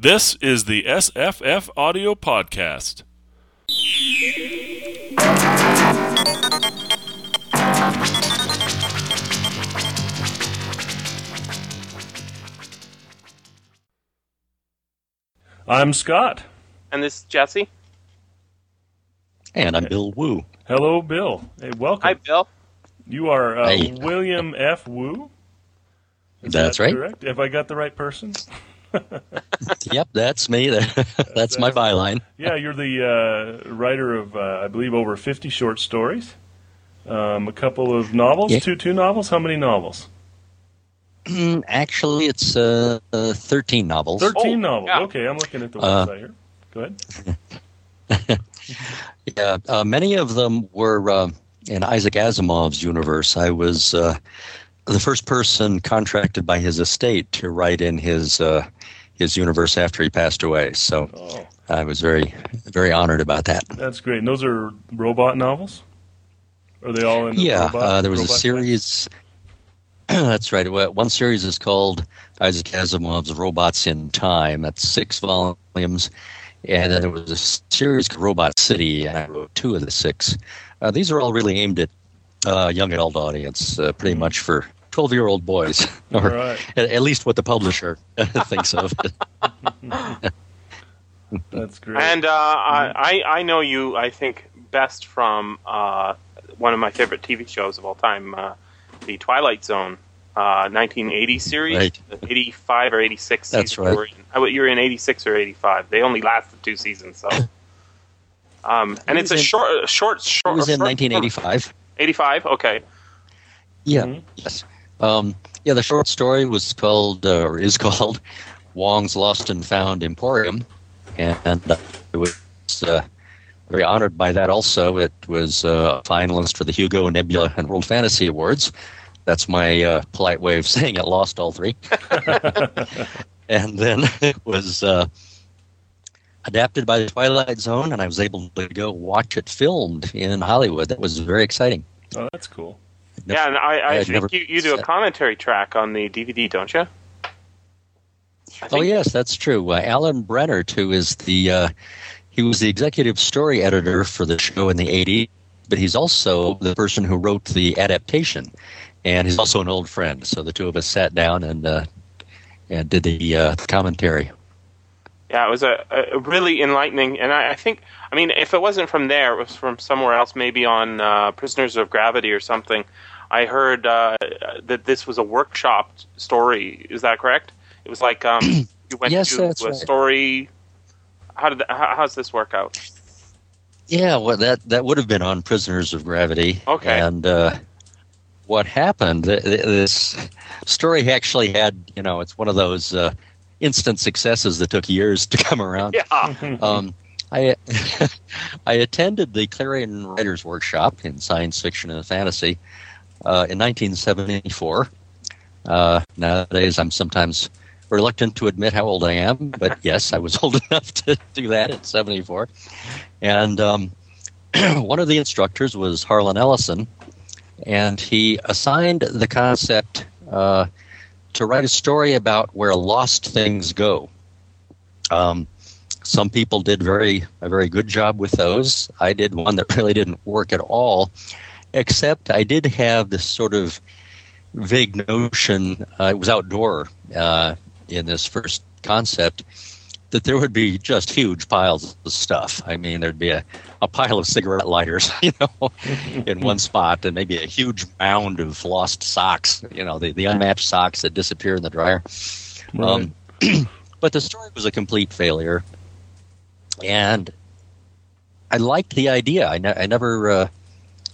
This is the SFF Audio Podcast. I'm Scott. And this is Jesse. And I'm Bill Wu. Hello, Bill. Hey, welcome. Hi, Bill. You are uh, Hey. William F. Wu. Is That's that right. Correct. Have I got the right person? Yep, that's me. That's my byline. Yeah, you're the uh, writer of, uh, I believe, over 50 short stories, um, a couple of novels, Yeah. two two novels. How many novels? Mm, Actually, it's uh, uh, 13 novels. 13 Oh, novels. yeah. Okay, I'm looking at the Uh, website here. Go ahead. Yeah, uh, many of them were uh, in Isaac Asimov's universe. I was uh, the first person contracted by his estate to write in his uh, his universe after he passed away. So Oh, I was very very honored about that. that's great. And those are robot novels? Are they all in the Yeah, robot, uh, there was a series. that's right. One series is called Isaac Asimov's Robots in Time. That's six volumes. And then there was a series called Robot City, and I wrote two of the six. Uh, these are all really aimed at uh, young adult audience, uh, pretty much for 12 year old boys, or right, at, at least what the publisher thinks of. that's great. And uh, I, I know you, I think, best from uh, one of my favorite TV shows of all time, uh, The Twilight Zone, uh, 1980 series, Right. the 85 or 86 That's season right. You were, in. You were in 86 or 85. They only lasted two seasons, so. Um, and it's a in- short, short, short. it was in short- 1985. 85? Okay. Yeah. Mhm. Yes. Um, yeah. The short story was called, uh, or is called, Wong's Lost and Found Emporium, and uh, it was uh, very honored by that. Also, it was uh, a finalist for the Hugo, Nebula, and World Fantasy Awards. That's my uh, polite way of saying it. Lost all three, and then it was uh, adapted by the Twilight Zone, and I was able to go watch it filmed in Hollywood. That was very exciting. oh, that's cool. Yeah, and I, I I'd think you, you do a commentary track on the DVD, don't you? Oh yes, that's true. Uh, Alan Brennert is the uh, he was the executive story editor for the show in the '80s, but he's also the person who wrote the adaptation, and he's also an old friend. So the two of us sat down and uh, and did the uh, commentary. Yeah, it was a, a really enlightening, and I, I think, I mean, if it wasn't from there, it was from somewhere else, maybe on uh, Prisoners of Gravity or something. I heard uh, that this was a workshop story. Is that correct? It was like um, you went Yes, to a right. story. How did that, how, how's this work out? Yeah, well, that that would have been on Prisoners of Gravity. Okay. And uh, what happened? th- th- This story actually had, you know, it's one of those uh, instant successes that took years to come around. Yeah, Um, I I attended the Clarion Writers Workshop in science fiction and fantasy uh, in 1974. Uh, nowadays, I'm sometimes reluctant to admit how old I am, but yes, I was old enough to do that at 74. And um, one of the instructors was Harlan Ellison, and he assigned the concept uh, to write a story about where lost things go. Um, some people did very a very good job with those. I did one that really didn't work at all, except I did have this sort of vague notion. Uh, it was outdoor uh, in this first concept that there would be just huge piles of stuff. I mean, there'd be a, a pile of cigarette lighters, you know, in one spot, and maybe a huge mound of lost socks, you know, the, the unmatched socks that disappear in the dryer. Um, but the story was a complete failure, and I liked the idea. I, ne- I never uh,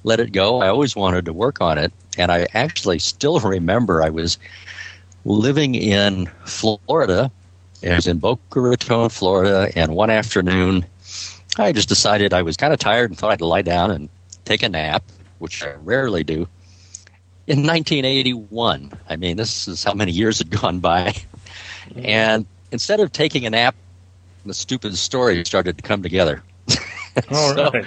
let it go. I always wanted to work on it, and I actually still remember I was living in Florida. I was in Boca Raton, Florida, and one afternoon, I just decided I was kind of tired and thought I'd lie down and take a nap, which I rarely do. In 1981, I mean, this is how many years had gone by. Mm-hmm. And instead of taking a nap, the stupid story started to come together. All So, right.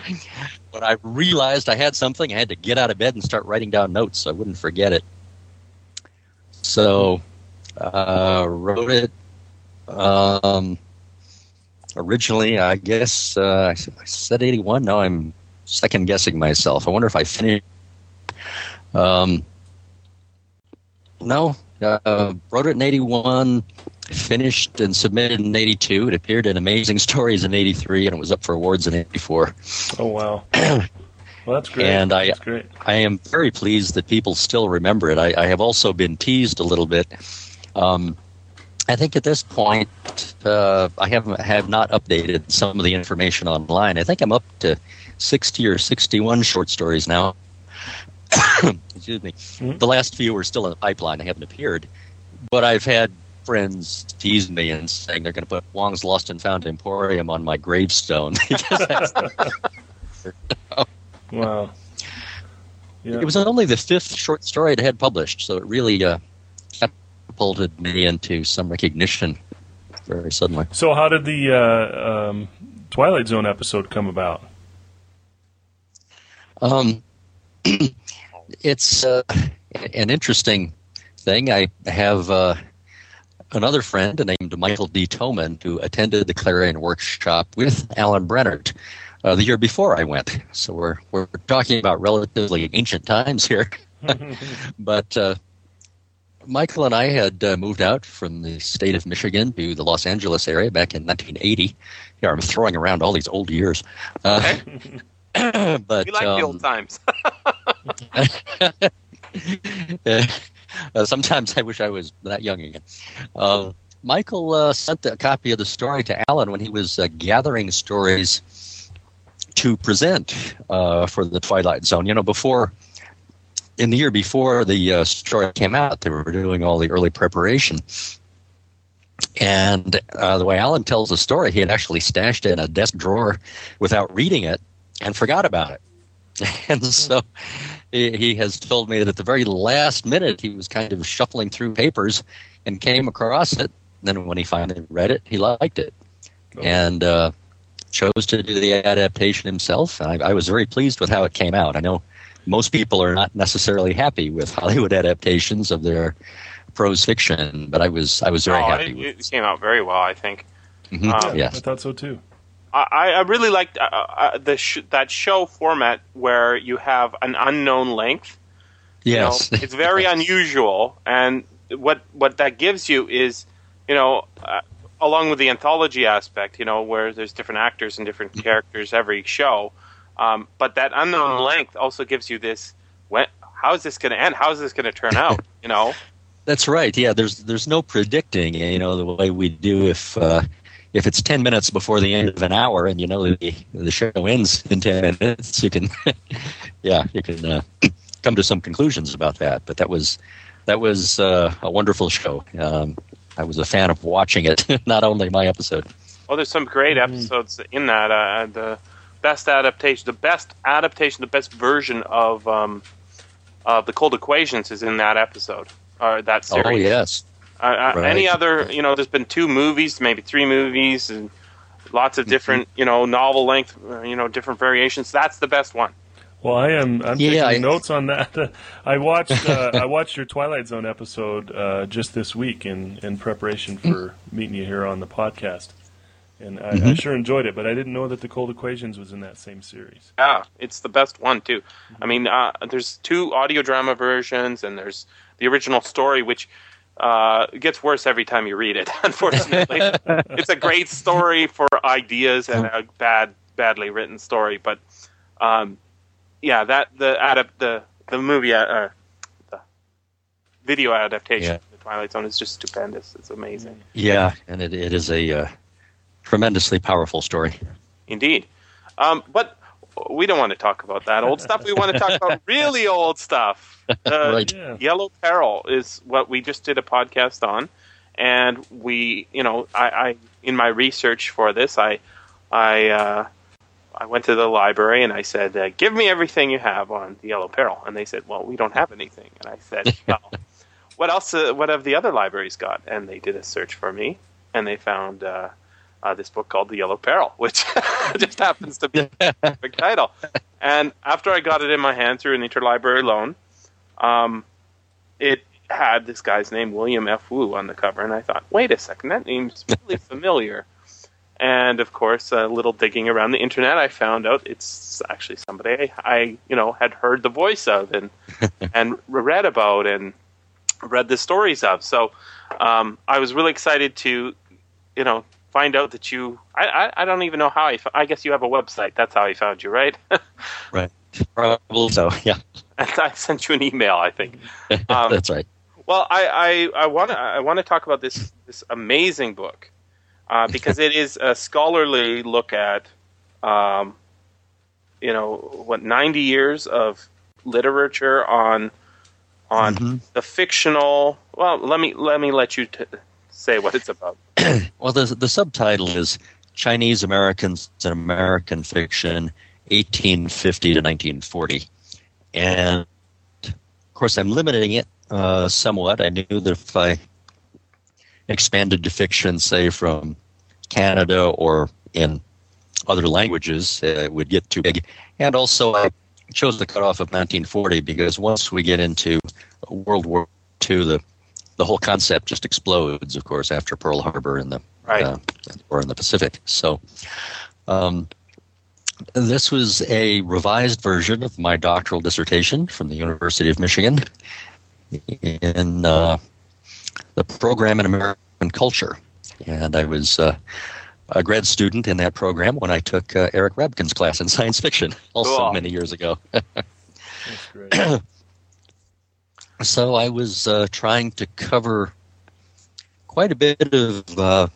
When I realized I had something, I had to get out of bed and start writing down notes so I wouldn't forget it. So, uh, wrote it, um, originally, I guess uh, I said 81. Now I'm second guessing myself. I wonder if I finished. Um, no, uh, wrote it in 81, finished and submitted in 82. It appeared in Amazing Stories in 83, and it was up for awards in 84. Oh wow. well, that's great. And I- that's great. I am very pleased that people still remember it. I, I have also been teased a little bit. Um, I think at this point, uh, I have have not updated some of the information online. I think I'm up to 60 or 61 short stories now. Excuse me. Mhm. The last few are still in the pipeline. They haven't appeared, but I've had friends tease me and saying they're going to put Wong's Lost and Found Emporium on my gravestone Wow. Yeah. It was only the fifth short story I had published, so it really uh, catapulted me into some recognition very suddenly. so how did the uh, um, Twilight Zone episode come about? Um, it's uh, an interesting thing. I have uh, another friend named Michael D. Toman who attended the Clarion workshop with Alan Brennert uh, the year before I went. So we're we're talking about relatively ancient times here. but uh, Michael and I had uh, moved out from the state of Michigan to the Los Angeles area back in 1980. Yeah, I'm throwing around all these old years. Uh, but We like um, the old times. uh, sometimes I wish I was that young again. Uh, Michael uh, sent a copy of the story to Alan when he was uh, gathering stories to present uh, for the Twilight Zone. You know, before in the year before the uh, story came out, they were doing all the early preparation. And the way Alan tells the story, he had actually stashed it in a desk drawer without reading it and forgot about it. And so he, he has told me that at the very last minute he was kind of shuffling through papers and came across it. Then when he finally read it, he liked it Oh. and uh, chose to do the adaptation himself. I, I was very pleased with how it came out. I know most people are not necessarily happy with Hollywood adaptations of their prose fiction, but I was I was very Oh, happy it, with. it came out very well, I think. Mhm, um, I thought so too. I, I really liked uh, uh, the sh- that show format where you have an unknown length. You know, yes, it's very unusual, and what what that gives you is, you know, uh, along with the anthology aspect, you know, where there's different actors and different characters every show, um, but that unknown length also gives you this. When, how is this going to end? How is this going to turn out? You know, That's right. Yeah, there's there's no predicting, you know, the way we do if uh, if it's ten minutes before the end of an hour, and you know the the show ends in ten minutes, you can, yeah, you can uh, come to some conclusions about that. But that was that was uh, a wonderful show. Um, I was a fan of watching it, not only my episode. Well, there's some great episodes in that. Uh, the best adaptation, the best adaptation, the best version of um, of the Cold Equations is in that episode or that series. Oh yes, Uh, uh, Right. Any other, you know, there's been two movies, maybe three movies, and lots Mm-hmm. of different, you know, novel length, uh, you know, different variations. That's the best one. Well, I am. I'm Yeah, taking I- notes on that. I watched. Uh, I watched your Twilight Zone episode uh, just this week in in preparation for meeting you here on the podcast, and I, I Mhm. sure enjoyed it. But I didn't know that the Cold Equations was in that same series. Yeah, it's the best one too. I mean, uh, there's two audio drama versions, and there's the original story, which uh, gets worse every time you read it. Unfortunately, it's a great story for ideas and a bad, badly written story. But um, yeah, that the adapt the the movie uh, uh, the video adaptation Yeah. of the Twilight Zone is just stupendous. It's amazing, yeah, and it, it is a uh, tremendously powerful story. indeed. Um, but we don't want to talk about that old stuff. We want to talk about really old stuff. Uh, Right. Yeah. Yellow Peril is what we just did a podcast on, and we, you know, I, I in my research for this, I, I, uh, I went to the library and I said, uh, "Give me everything you have on the Yellow Peril," and they said, "Well, we don't have anything." And I said, "Well, what else? Uh, what have the other libraries got?" And they did a search for me, and they found. Uh, this book called The Yellow Peril, which just happens to be a perfect title. And after I got it in my hand through an interlibrary loan, um, it had this guy's name, William F. Wu, on the cover, and I thought, wait a second, that name's really familiar. And of course, a little digging around the internet, I found out it's actually somebody I, I you know, had heard the voice of and and read about and read the stories of. So um, I was really excited to, you know, find out that you. I, I, I don't even know how I. I guess you have a website. That's how I found you, right? right. Probably so. Yeah. I sent you an email. I think. Um, That's right. Well, I I want to I want to talk about this this amazing book uh, because it is a scholarly look at, um, you know, what ninety years of literature on on mm-hmm. the fictional. Well, let me let me let you t- say what it's about. well, the the subtitle is Chinese Americans and American Fiction, 1850 to 1940, and of course I'm limiting it uh, somewhat. I knew that if I expanded to fiction, say from Canada or in other languages, uh, it would get too big. And also, I chose the cutoff of 1940 because once we get into World War II, the the whole concept just explodes. Of course, after Pearl Harbor in the right. uh, or in the Pacific. So, um, this was a revised version of my doctoral dissertation from the University of Michigan, in uh, the program in American culture. And I was uh, a grad student in that program when I took uh, Eric Rabkin's class in science fiction, also cool. many years ago. so I was uh, trying to cover quite a bit of uh,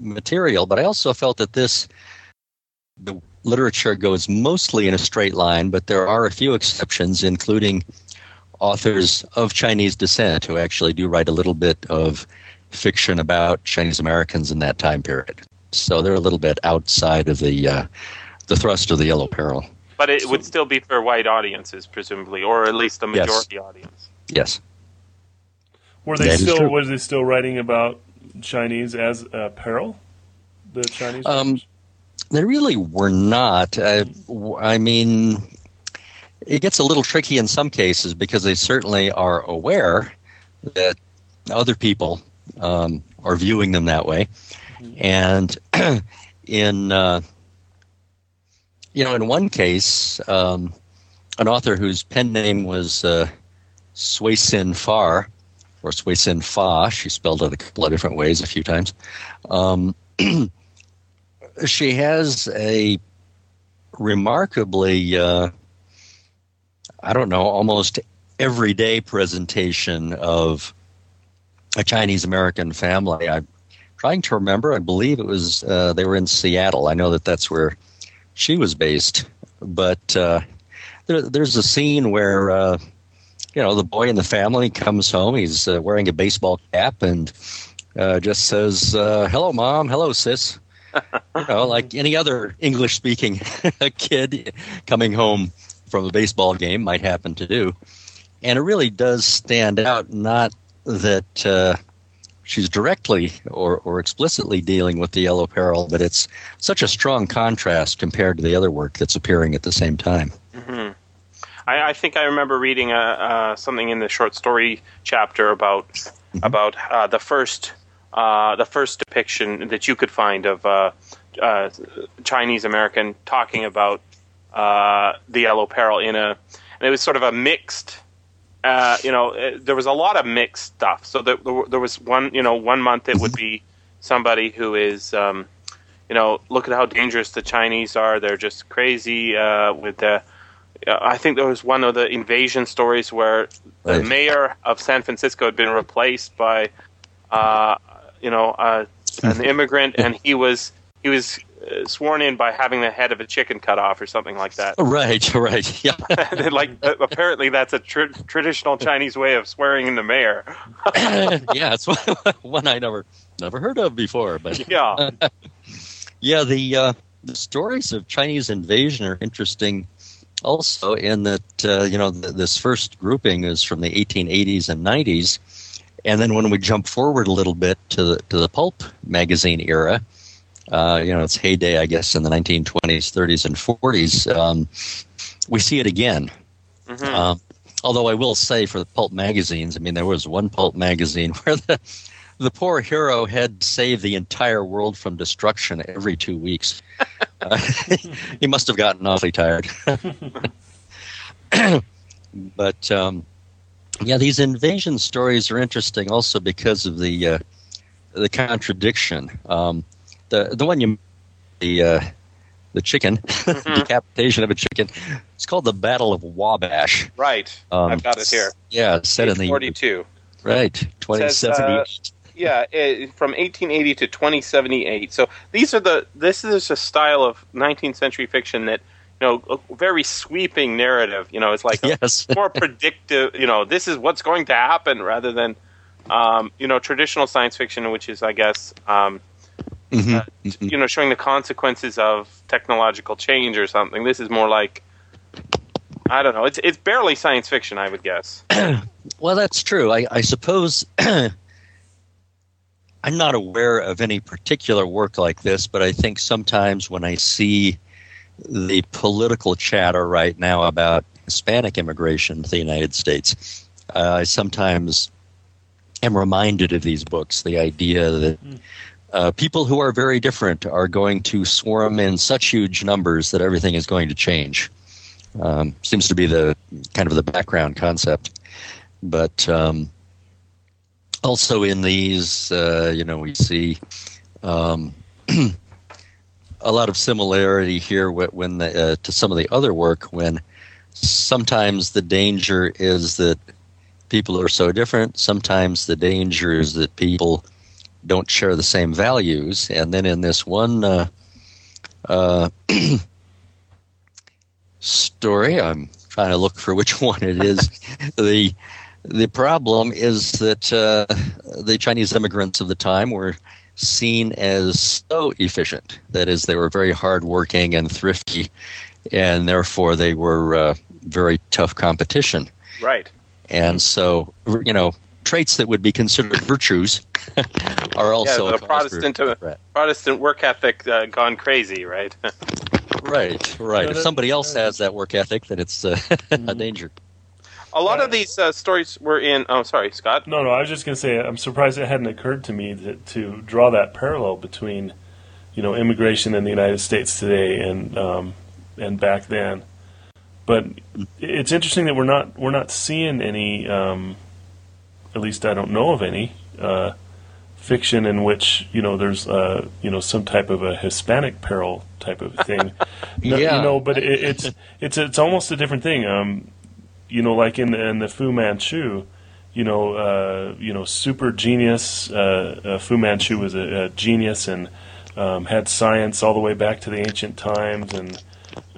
material, but I also felt that this the literature goes mostly in a straight line, but there are a few exceptions, including authors of Chinese descent who actually do write a little bit of fiction about Chinese Americans in that time period. So they're a little bit outside of the uh, the thrust of the Yellow Peril. But it so, would still be for white audiences, presumably, or at least the majority yes. audience. Yes. Were they that still was they still writing about Chinese as uh, peril? The Chinese. Um, they really were not. I, I mean, it gets a little tricky in some cases because they certainly are aware that other people um, are viewing them that way, mm-hmm. and in uh, you know, in one case, um, an author whose pen name was uh, Far or Sui Sin Far, she spelled it a couple of different ways a few times. Um, she has a remarkably uh, I don't know, almost everyday presentation of a Chinese American family. I'm trying to remember. I believe it was uh, they were in Seattle. I know that that's where she was based. But uh, there, there's a scene where uh, you know the boy in the family comes home. He's uh, wearing a baseball cap and uh, just says, uh, "Hello, mom. Hello, sis." you know, like any other English-speaking kid coming home from a baseball game might happen to do. And it really does stand out, not that uh, she's directly or, or explicitly dealing with the yellow peril, but it's such a strong contrast compared to the other work that's appearing at the same time. Mm-hmm. I, I, think I remember reading a, uh, something in the short story chapter about mm-hmm. about uh, the first uh, the first depiction that you could find of uh, uh, Chinese American talking about uh, the Yellow Peril in a, and it was sort of a mixed. Uh, you know, it, uh, there was a lot of mixed stuff. So there, there was one, you know, one month it would be somebody who is, um, you know, look at how dangerous the Chinese are. They're just crazy uh, with the. Uh, I think there was one of the invasion stories where the right. mayor of San Francisco had been replaced by, uh, you know, uh, an immigrant, and he was he was sworn in by having the head of a chicken cut off or something like that. Right, right, yeah. like uh, apparently that's a tr- traditional Chinese way of swearing in the mayor. yeah, it's one I never never heard of before. But yeah, yeah. The uh, the stories of Chinese invasion are interesting. Also, in that uh, you know th- this first grouping is from the 1880s and 90s, and then when we jump forward a little bit to the to the pulp magazine era uh, you know, its heyday, I guess, in the 1920s, 30s, and 40s, um, we see it again. Mm-hmm. Um, although I will say for the pulp magazines, I mean, there was one pulp magazine where the, the poor hero had saved the entire world from destruction every two weeks. Uh, he must have gotten awfully tired. but um, yeah, these invasion stories are interesting also because of the uh, the contradiction. Um, the the one you the uh, the chicken Mm-hmm. decapitation of a chicken. It's called the Battle of Wabash. Right. Um, I've got it here. Yeah, set in the 42. right twenty seventy uh. Yeah, it, from 1880 to 2078. So these are the. This is a style of 19th century fiction that you know, a very sweeping narrative. You know, it's like Yes. more predictive. You know, this is what's going to happen rather than, um, you know, traditional science fiction, which is, I guess, um, Mhm. you know, showing the consequences of technological change or something. This is more like, I don't know. It's it's barely science fiction, I would guess. Well, that's true. I, I suppose I'm not aware of any particular work like this, but I think sometimes when I see the political chatter right now about Hispanic immigration to the United States, uh, I sometimes am reminded of these books. The idea that uh, people who are very different are going to swarm in such huge numbers that everything is going to change. Um, seems to be the kind of the background concept but um, also in these, uh, you know, we see um, a lot of similarity here when the, uh, to some of the other work. When sometimes the danger is that people are so different. Sometimes the danger is that people don't share the same values. And then in this one uh, uh, story, I'm trying to look for which one it is. the the problem is that uh, the Chinese immigrants of the time were seen as so efficient. That is, they were very hardworking and thrifty, and therefore they were uh, very tough competition. Right. And so, you know, traits that would be considered virtues are also yeah, a the Protestant uh. Protestant work ethic uh, gone crazy, right? Right, right. If somebody else has that work ethic, then it's uh, a danger. A lot of these uh, stories were in. Oh, sorry, Scott. No, no, I was just going to say I'm surprised it hadn't occurred to me that, to draw that parallel between, you know, immigration in the United States today and um, and back then. But it's interesting that we're not we're not seeing any, um, at least I don't know of any, uh, fiction in which you know there's uh, you know some type of a Hispanic peril type of thing. No, Yeah. you know, but it, it's it's it's almost a different thing. Um, you know, like in the, in the Fu Manchu, you know, uh, you know, super genius. Uh, uh, Fu Manchu was a, a genius and um, had science all the way back to the ancient times, and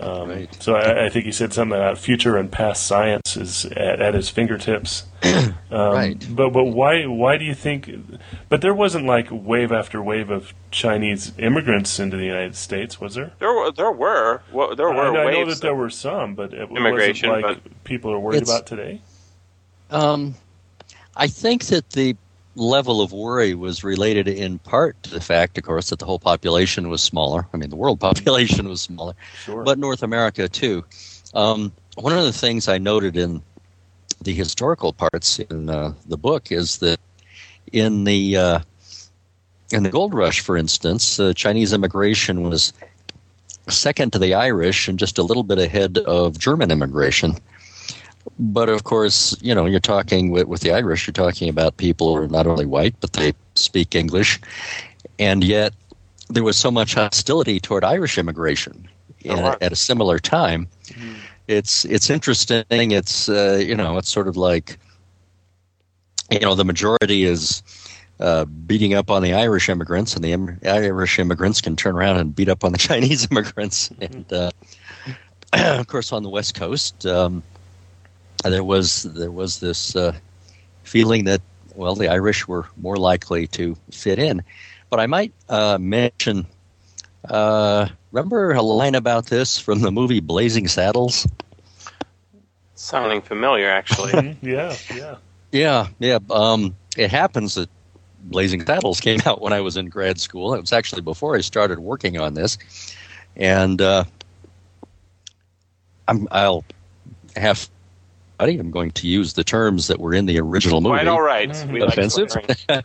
um, Right. so I, I think he said something about future and past science is at, at his fingertips. Um, Right. But but why why do you think? But there wasn't like wave after wave of Chinese immigrants into the United States, was there? There were there were well, there I, were I know that there were some, but it Immigration, wasn't like people are worried about today. Um, I think that the level of worry was related in part to the fact, of course, that the whole population was smaller. I mean, the world population was smaller, Sure. but North America too. Um, one of the things I noted in the historical parts in uh, the book is that in the uh, in the gold rush, for instance, uh, Chinese immigration was second to the Irish and just a little bit ahead of German immigration. But of course, you know, you're talking with, with the Irish, you're talking about people who are not only white, but they speak English. And yet, there was so much hostility toward Irish immigration in, There was. at a similar time. Mm-hmm. It's it's interesting. It's uh, you know, it's sort of like you know, the majority is uh, beating up on the Irish immigrants, and the Im- Irish immigrants can turn around and beat up on the Chinese immigrants. And uh, of course, on the West Coast, um, there was there was this uh, feeling that well, the Irish were more likely to fit in. But I might uh, mention. Uh, remember a line about this from the movie Blazing Saddles? Sounding familiar, actually. Yeah, yeah. Yeah, yeah. Um, it happens that Blazing Saddles came out when I was in grad school. It was actually before I started working on this, and uh, I'm, I'll have. I'm going to use the terms that were in the original movie. Quite all right. Mhm. We like Offensive?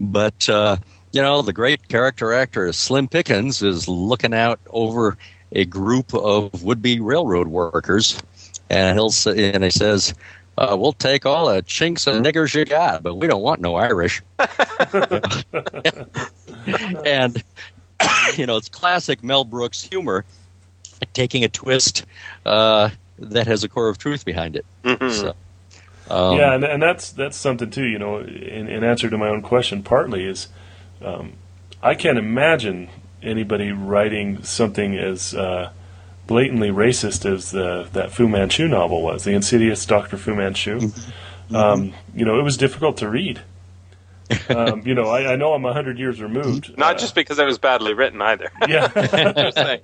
but uh, you know, the great character actor Slim Pickens is looking out over a group of would-be railroad workers, and he'll say, and he says, uh, "We'll take all the chinks and niggers you got, but we don't want no Irish." and you know, it's classic Mel Brooks humor, taking a twist uh, that has a core of truth behind it. Mhm. So, um, yeah, and, and that's that's something too. You know, in, in answer to my own question, partly is um, I can't imagine anybody writing something as uh, blatantly racist as the, that Fu Manchu novel was, the Insidious Doctor Fu Manchu. Mm-hmm. Um, you know, it was difficult to read. um, you know, I, I know I'm hundred years removed. Not uh, just because it was badly written either. yeah,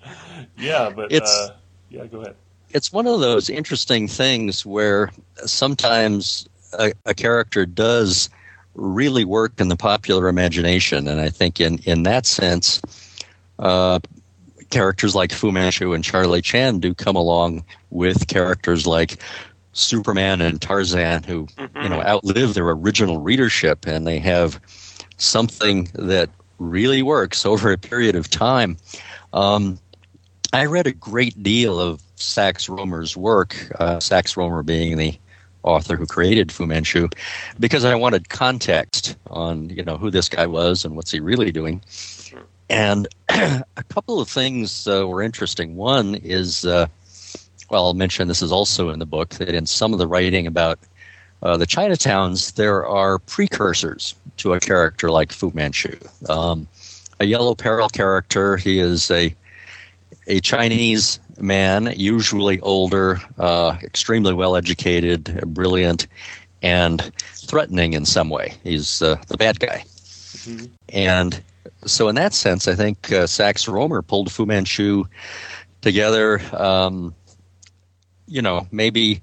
yeah, but It's- uh, yeah. Go ahead. It's one of those interesting things where sometimes a, a character does really work in the popular imagination, and I think in in that sense, uh, characters like Fu Manchu and Charlie Chan do come along with characters like Superman and Tarzan, who you know outlive their original readership, and they have something that really works over a period of time. Um, I read a great deal of Sax Rohmer's work, uh, Sax Rohmer being the author who created Fu Manchu, because I wanted context on you know who this guy was and what's he really doing. And a couple of things uh, were interesting. One is, uh, well, I'll mention this is also in the book that in some of the writing about uh, the Chinatowns, there are precursors to a character like Fu Manchu. Um, a Yellow Peril character, he is a a Chinese man, usually older, uh, extremely well educated, brilliant, and threatening in some way. He's uh, the bad guy. And so, in that sense, I think uh, Sax Rohmer pulled Fu Manchu together, um, you know, maybe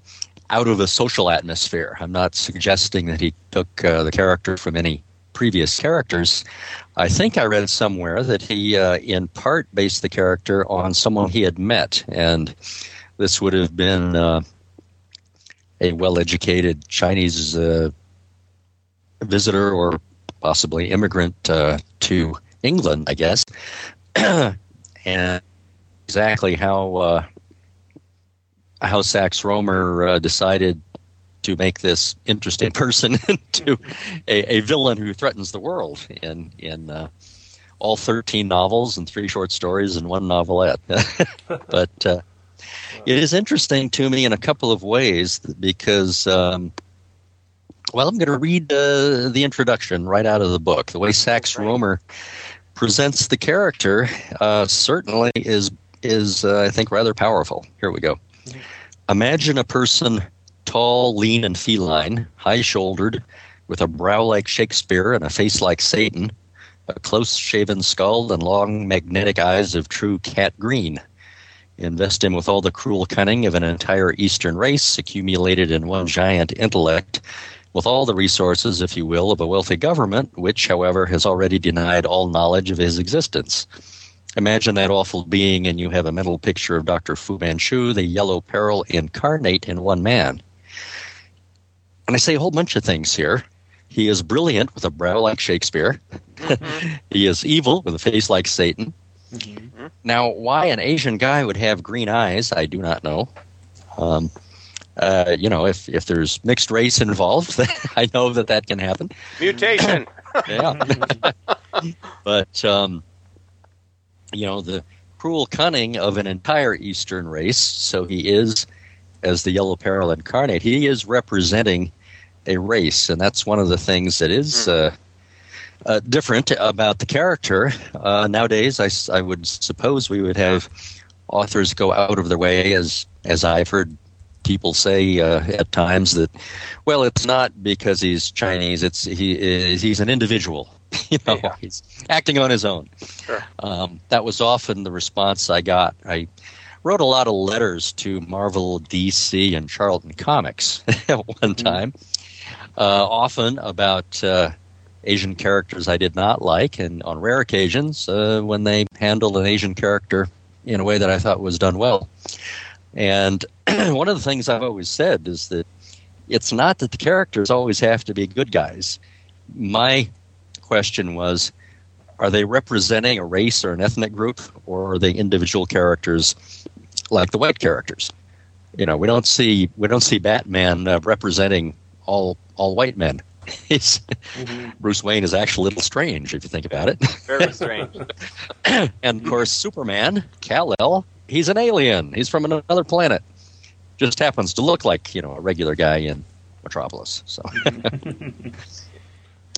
out of a social atmosphere. I'm not suggesting that he took uh, the character from any previous characters. I think I read somewhere that he, uh, in part, based the character on someone he had met, and this would have been uh, a well-educated Chinese uh, visitor or possibly immigrant uh, to England, I guess, and exactly how uh, how Sax Rohmer uh, decided to make this interesting person into a, a villain who threatens the world in in uh, all 13 novels and three short stories and one novelette. but uh, it is interesting to me in a couple of ways because, um, well, I'm going to read uh, the introduction right out of the book. The way Sax Rohmer presents the character uh, certainly is is uh, I think rather powerful. Here we go. Imagine a person tall, lean, and feline, high shouldered, with a brow like Shakespeare and a face like Satan, a close shaven skull, and long, magnetic eyes of true cat green. Invest him with all the cruel cunning of an entire Eastern race accumulated in one giant intellect, with all the resources, if you will, of a wealthy government, which, however, has already denied all knowledge of his existence. Imagine that awful being, and you have a mental picture of Dr. Fu Manchu, the yellow peril incarnate in one man. And I say a whole bunch of things here. He is brilliant with a brow like Shakespeare. he is evil with a face like Satan. Now, why an Asian guy would have green eyes, I do not know. Um, uh, you know, if, if there's mixed race involved, I know that that can happen. Mutation. Yeah. but, um, you know, the cruel cunning of an entire Eastern race, so he is, as the Yellow Peril incarnate, he is representing a race, and that's one of the things that is uh, uh, different about the character. Uh, nowadays, I would suppose we would have authors go out of their way, as as I've heard people say uh, at times that, well, it's not because he's Chinese; it's he he's an individual. you know, Yeah. he's acting on his own. Sure. Um, that was often the response I got. I wrote a lot of letters to Marvel, DC, and Charlton Comics at one time, uh, often about uh, Asian characters I did not like, and on rare occasions uh, when they handled an Asian character in a way that I thought was done well. And one of the things I've always said is that it's not that the characters always have to be good guys. My question was are they representing a race or an ethnic group, or are they individual characters like the white characters? You know, we don't see we don't see Batman uh, representing all all white men. He's, Mhm. Bruce Wayne is actually a little strange if you think about it. Very strange. and of course, Superman, Kal El, he's an alien. He's from another planet. Just happens to look like you know a regular guy in Metropolis. So.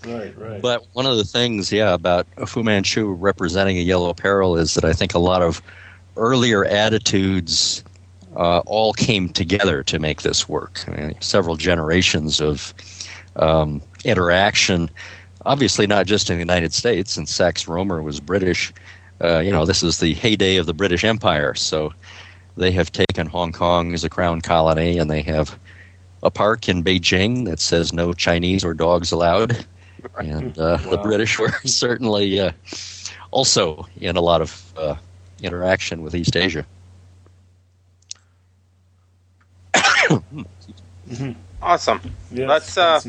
Right, right. But one of the things, yeah, about Fu Manchu representing a yellow peril is that I think a lot of earlier attitudes uh, all came together to make this work. I mean, several generations of um, interaction, obviously not just in the United States, and Sax Rohmer was British. Uh, you know, this is the heyday of the British Empire, so they have taken Hong Kong as a crown colony, and they have a park in Beijing that says no Chinese or dogs allowed and uh, the British were certainly uh, also in a lot of uh, interaction with East Asia. Awesome. Yes, let's, uh.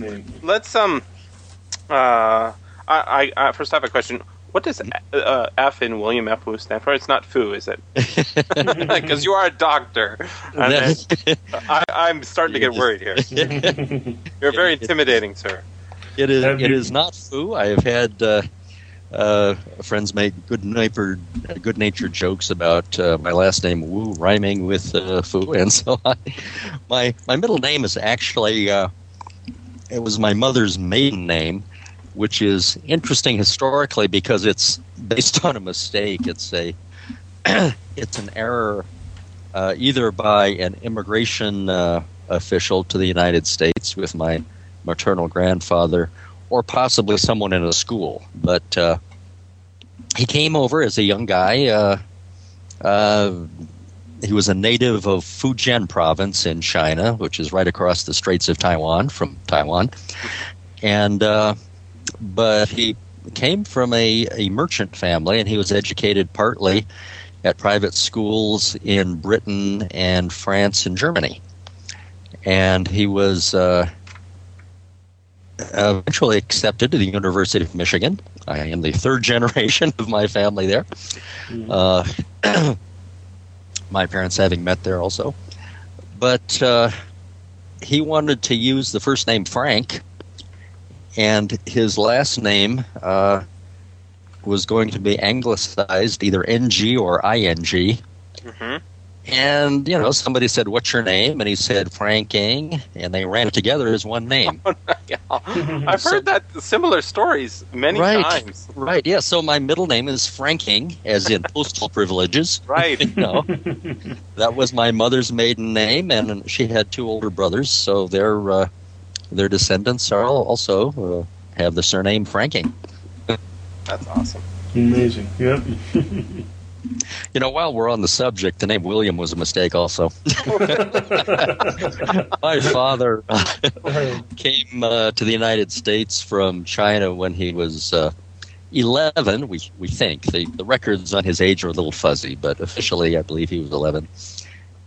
Let's um. Uh, I, I, I first have a question. What does uh, F in William F. Wu stand for? It's not foo, is it? Because you are a doctor. And then- I, I'm starting to get worried here. You're very intimidating, sir. it is. Have It you- is not foo. I have had uh, uh, friends make good natured, good natured jokes about uh, my last name Wu rhyming with uh, foo, and so I, my my middle name is actually uh, it was my mother's maiden name, which is interesting historically because it's based on a mistake. It's a it's an error uh, either by an immigration uh, official to the United States with my maternal grandfather, or possibly someone in a school. But uh, he came over as a young guy. Uh, uh, he was a native of Fujian province in China, which is right across the Straits of Taiwan from Taiwan. And uh, but he came from a, a merchant family, and he was educated partly at private schools in Britain and France and Germany. And he was uh, eventually accepted to the University of Michigan. I am the third generation of my family there. Uh, my parents having met there also. But uh, he wanted to use the first name Frank, and his last name uh, was going to be anglicized either NG or ING. hmm And, you know, somebody said, What's your name? And he said, Frank Ing. And they ran it together as one name. I've So- heard that similar stories many Right. times. right. Yeah. So my middle name is Franking, as in postal privileges. Right. You know, that was my mother's maiden name, and she had two older brothers, so their uh, their descendants are al- also uh, have the surname Franking. That's awesome. Amazing. Yep. You know, while we're on the subject, the name William was a mistake. Also, my father came uh, to the United States from China when he was uh, 11. We we think the the records on his age are a little fuzzy, but officially, I believe he was 11.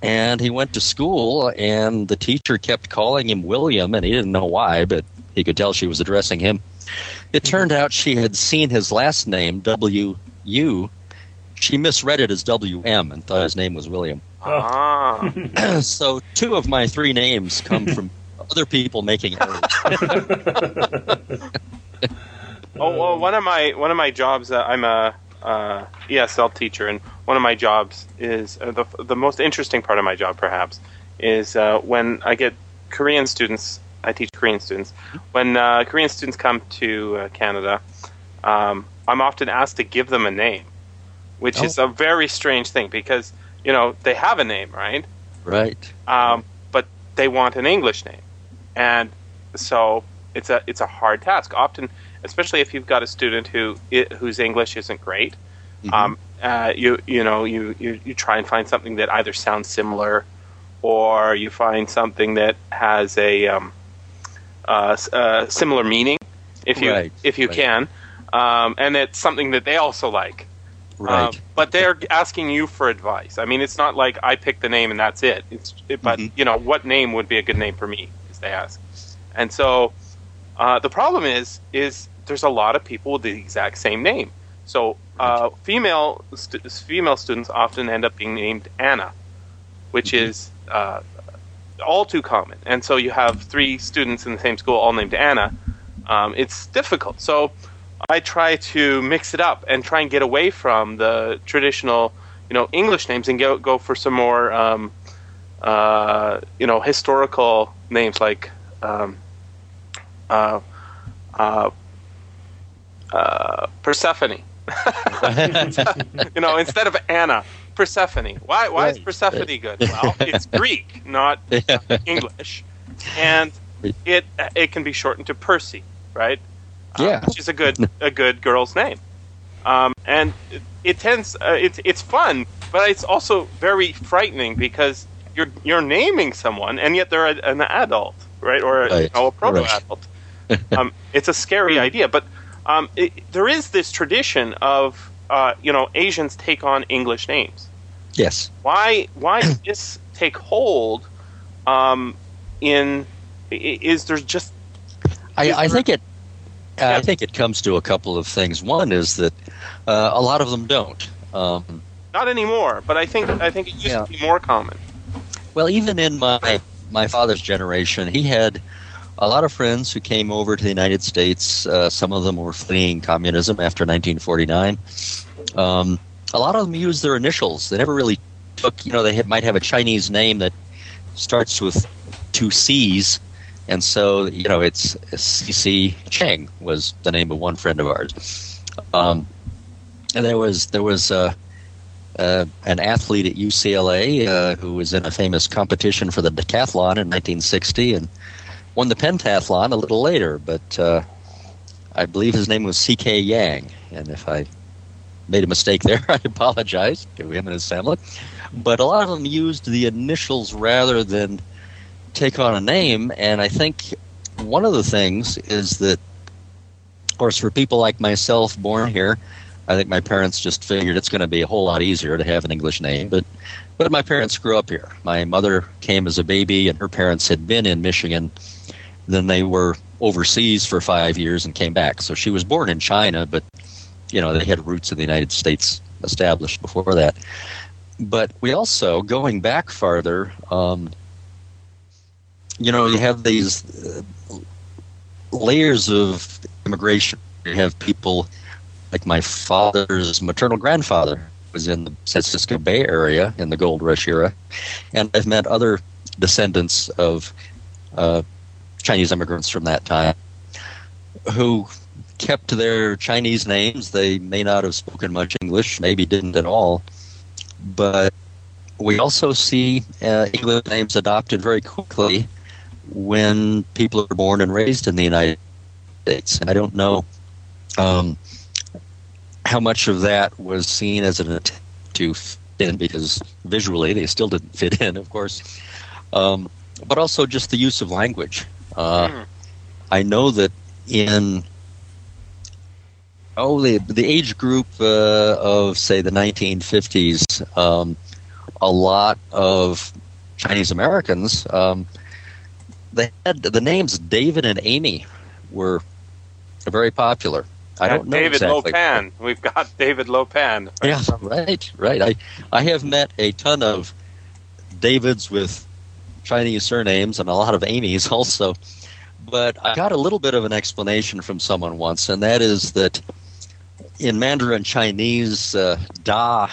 And he went to school, and the teacher kept calling him William, and he didn't know why, but he could tell she was addressing him. It turned out she had seen his last name, W U. She misread it as W M and thought his name was William. Ah. so two of my three names come from other people making errors. Oh, well, one of my one of my jobs. Uh, I'm a uh, ESL teacher, and one of my jobs is uh, the the most interesting part of my job, perhaps, is uh, when I get Korean students. I teach Korean students. When uh, Korean students come to uh, Canada, um, I'm often asked to give them a name, which Oh. is a very strange thing because you know they have a name, right? Right. um, but they want an English name, and so it's a it's a hard task. Often, especially if you've got a student who whose English isn't great, Mhm. um, uh, you you know you, you you try and find something that either sounds similar, or you find something that has a um, uh, uh, similar meaning, if you Right, if you right. can, um, and it's something that they also like. Right. Um, but they're asking you for advice. I mean, it's not like I pick the name and that's it. It's it, but Mhm. you know what name would be a good name for me? As they ask, and so uh, the problem is is there's a lot of people with the exact same name. So uh, female stu- female students often end up being named Anna, which Mhm. is uh, all too common. And so you have three students in the same school all named Anna. Um, it's difficult. So I try to mix it up and try and get away from the traditional, you know, English names and go go for some more, um, uh, you know, historical names like. Um, uh, uh, uh, Persephone. you know, instead of Anna, Persephone. Why? Why is Persephone right. good? Well, it's Greek, not English, and it it can be shortened to Percy, right? Uh, Yeah. which is a good a good girl's name. Um, and it, it tends uh, it's it's fun, but it's also very frightening because you're you're naming someone, and yet they're a, an adult, right, or a, you know, a proto-adult. um, it's a scary idea, but um, it, there is this tradition of uh, you know Asians take on English names. yes. Why why does this take hold? Um, in is there just I, I think it. I think it comes to a couple of things. One is that uh, a lot of them don't. Um, not anymore? But I think I think it used Yeah. to be more common. well, even in my my father's generation, he had a lot of friends who came over to the United States. Uh, some of them were fleeing communism after 1949. Um, a lot of them used their initials. They never really took. You know, they had, might have a Chinese name that starts with two C's, and so you know it's CC Chang was the name of one friend of ours. Um, and there was there was uh, uh, an athlete at UCLA uh, who was in a famous competition for the decathlon in 1960 and won the pentathlon a little later. But uh, I believe his name was C.K. Yang, and if I made a mistake there, I apologize to him and his family. But a lot of them used the initials rather than take on a name, and I think one of the things is that, of course, for people like myself born here, I think my parents just figured it's going to be a whole lot easier to have an English name. But, but my parents grew up here. My mother came as a baby, and her parents had been in Michigan. Then they were overseas for five years and came back. So she was born in China, but you know they had roots in the United States established before that. But we also, going back farther, um, you know, you have these uh, layers of immigration. You have people like my father's maternal grandfather was in the San Francisco Bay Area in the gold rush era, and I've met other descendants of uh, Chinese immigrants from that time who kept their Chinese names. They may not have spoken much English, maybe didn't at all, but we also see uh, English names adopted very quickly when people are born and raised in the United States. And I don't know um, how much of that was seen as an attempt to fit in, because visually they still didn't fit in, of course. Um, but also just the use of language. Uh, Hmm. I know that in oh the the age group uh, of say the 1950s, um, a lot of Chinese Americans um, they had the names David and Amy were very popular. I don't know David exactly. Lo Pan. We've got David Lo Pan. Yeah, right, right. I I have met a ton of Davids with Chinese surnames and a lot of Amy's also. But I got a little bit of an explanation from someone once, and that is that in Mandarin Chinese, uh, "da"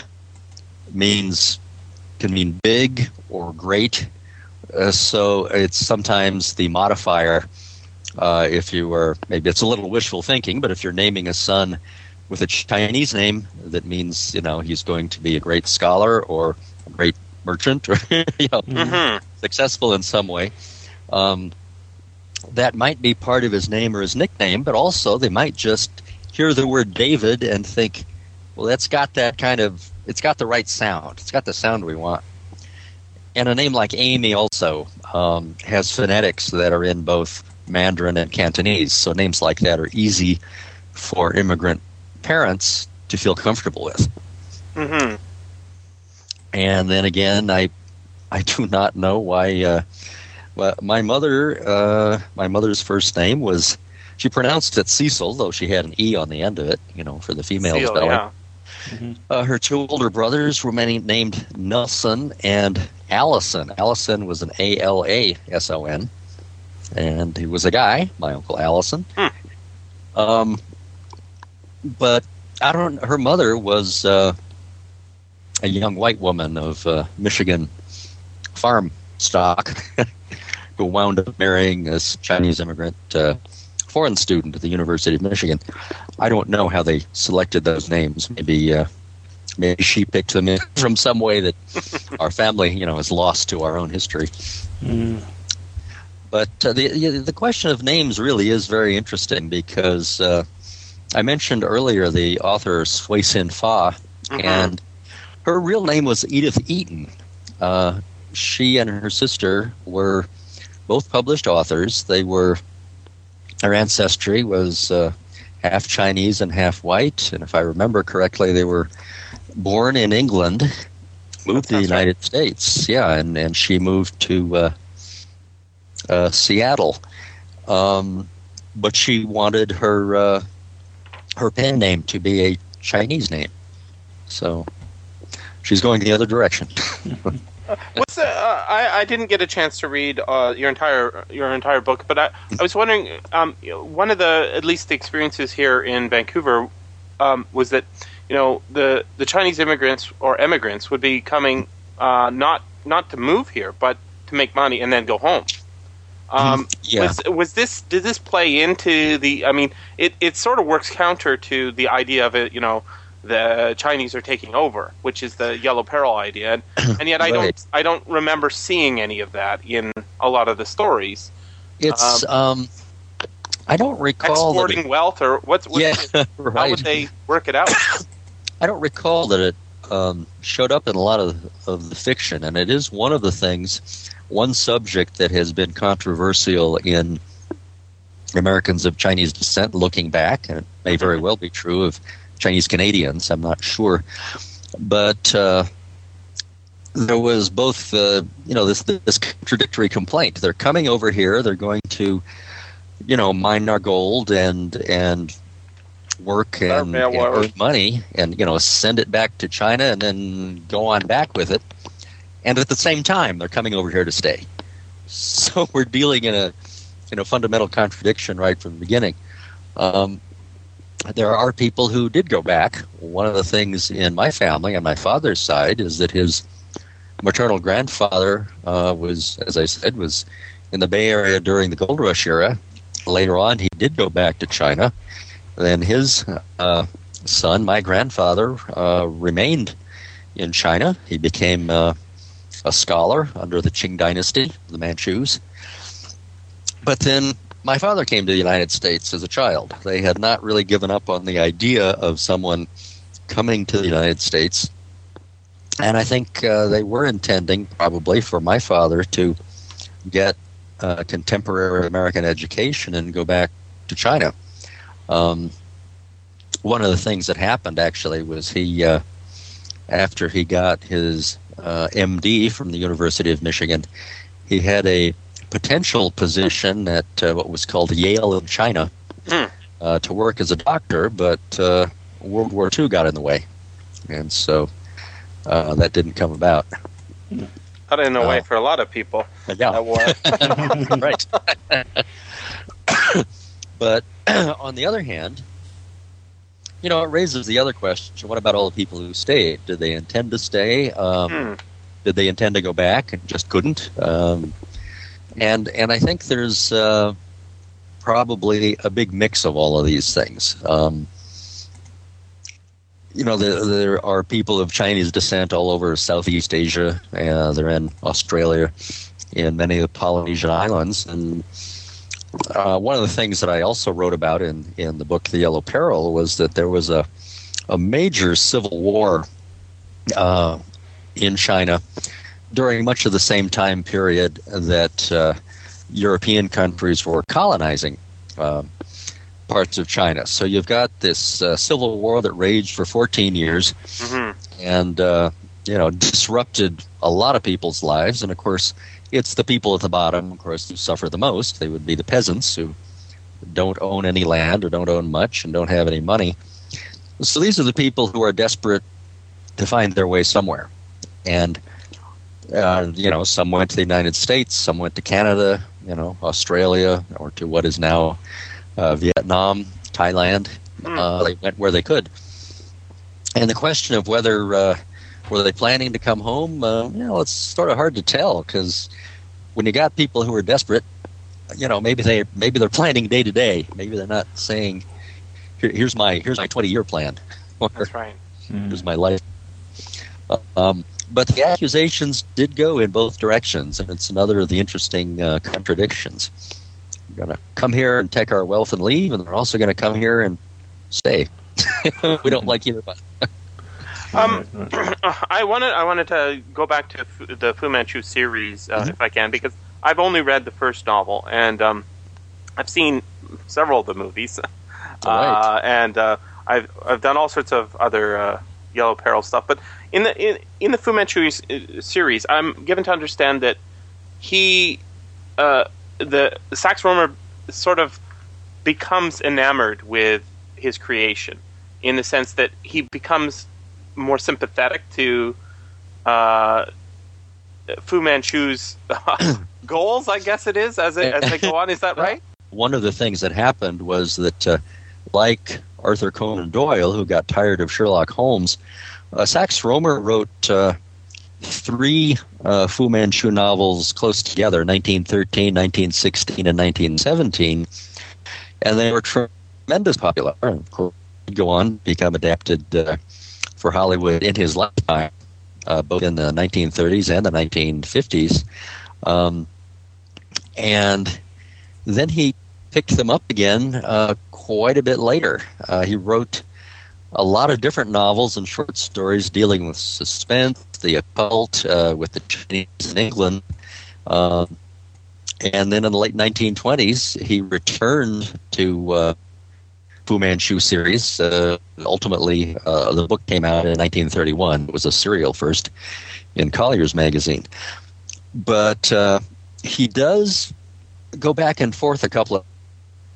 means can mean big or great. Uh, so it's sometimes the modifier. Uh, if you were maybe it's a little wishful thinking, but if you're naming a son with a Chinese name, that means you know he's going to be a great scholar or a great merchant or you know hmm successful in some way. Um, that might be part of his name or his nickname, but also they might just hear the word David and think, well, that's got that kind of, it's got the right sound. It's got the sound we want. And a name like Amy also um, has phonetics that are in both Mandarin and Cantonese. So names like that are easy for immigrant parents to feel comfortable with. Mm-hmm. And then again, I I do not know why. Uh, well, my mother, uh, my mother's first name was she pronounced it Cecil, though she had an E on the end of it, you know, for the female Seal, spelling. Yeah. Uh, her two older brothers were many, named Nelson and Allison. Allison was an A L A S O N, and he was a guy, my uncle Allison. Um, but I don't. Her mother was uh, a young white woman of uh, Michigan farm stock, who wound up marrying this Chinese immigrant uh, foreign student at the University of Michigan. I don't know how they selected those names. Maybe uh, maybe she picked them in from some way that our family, you know, is lost to our own history. Mm. But uh, the the the question of names really is very interesting because uh, I mentioned earlier the author Sui Sin Far, Mhm. and her real name was Edith Eaton. Uh, she and her sister were both published authors. They were their ancestry was uh, half Chinese and half white, and if I remember correctly, they were born in England, moved to the That's right. United States. Yeah, and and she moved to uh, uh, Seattle, um, but she wanted her uh, her pen name to be a Chinese name, so she's going the other direction. What's the? Uh, I I didn't get a chance to read uh, your entire your entire book, but I, I was wondering. Um, one of the at least the experiences here in Vancouver um, was that you know the the Chinese immigrants or emigrants would be coming uh, not not to move here, but to make money and then go home. Um, Yeah. Was was this did this play into the? I mean, it it sort of works counter to the idea of it. You know, the Chinese are taking over, which is the yellow peril idea, and, and yet I Right. don't I don't remember seeing any of that in a lot of the stories. It's um, I don't recall that it- Exporting wealth, or what's what, yeah, how right. would they work it out? I don't recall that it um, showed up in a lot of, of the fiction, and it is one of the things, one subject that has been controversial in Americans of Chinese descent looking back, and it may very well be true of Chinese Canadians, I'm not sure. But uh, there was both, uh, you know, this, this contradictory complaint. They're coming over here, they're going to, you know, mine our gold and, and work and, and earn money and you know send it back to China and then go on back with it. And at the same time, they're coming over here to stay. So we're dealing in a in a fundamental contradiction right from the beginning. Um, there are people who did go back. One of the things in my family on my father's side is that his maternal grandfather uh, was, as I said, was in the Bay Area during the Gold Rush era. Later on, he did go back to China. Then his uh, son, my grandfather, uh, remained in China. He became uh, a scholar under the Qing dynasty, the Manchus. But then my father came to the United States as a child. They had not really given up on the idea of someone coming to the United States. And I think uh, they were intending, probably, for my father to get uh, contemporary American education and go back to China. Um, one of the things that happened actually was he, uh, after he got his uh, MD from the University of Michigan, he had a potential position at uh, what was called Yale in China Hmm. uh, to work as a doctor, but uh, World War II got in the way, and so uh, that didn't come about. Got in the way Oh. for a lot of people. Yeah, That war. right. but on the other hand, you know, it raises the other question: What about all the people who stayed? Did they intend to stay? Um, Hmm. Did they intend to go back and just couldn't? Um, and and I think there's uh, probably a big mix of all of these things. Um, you know, there, there are people of Chinese descent all over Southeast Asia. Uh, they're in Australia, in many of the Polynesian islands, and uh, one of the things that I also wrote about in, in the book The Yellow Peril was that there was a a major civil war uh, in China during much of the same time period that uh, European countries were colonizing uh, parts of China. So you've got this uh, civil war that raged for 14 years hmm and uh, you know disrupted a lot of people's lives. And of course, it's the people at the bottom, of course, who suffer the most. They would be the peasants who don't own any land or don't own much and don't have any money. So these are the people who are desperate to find their way somewhere. And, uh, you know, some went to the United States, some went to Canada, you know, Australia, or to what is now uh, Vietnam, Thailand. Hmm. Uh, they went where they could. And the question of whether uh, were they planning to come home, uh, you know, it's sort of hard to tell because when you got people who are desperate, you know, maybe they maybe they're planning day to day. Maybe they're not saying, Here, "Here's my here's my 20 year plan," or That's right. "Here's my life." Um, but the accusations did go in both directions, and it's another of the interesting uh, contradictions. They're going to come here and take our wealth and leave, and they're also going to come here and stay. we don't like either one. Um, Right, right. I wanted I wanted to go back to the Fu Manchu series uh, Mhm. if I can because I've only read the first novel and um, I've seen several of the movies, uh, and uh, I've I've done all sorts of other uh, Yellow Peril stuff. But in the in, in the Fu Manchu series, I'm given to understand that he uh, the Sax Rohmer sort of becomes enamored with his creation in the sense that he becomes more sympathetic to uh, Fu Manchu's goals, I guess it is, as, it, as they go on. Is that right? one of the things that happened was that, uh, like Arthur Conan Doyle, who got tired of Sherlock Holmes, uh, Sax Rohmer wrote uh, three uh, Fu Manchu novels close together 1913, 1916, and 1917. And they were tremendous popular. And of course, go on become adapted uh, for Hollywood in his lifetime, uh, both in the 1930s and the 1950s. Um, and then he picked them up again uh, quite a bit later. He wrote a lot of different novels and short stories dealing with suspense, the occult, uh, with the Chinese in England. Um, and then in the late 1920s, he returned to uh, Fu Manchu series. Uh, ultimately, uh, the book came out in 1931. It was a serial first in Collier's magazine. But uh, he does go back and forth a couple of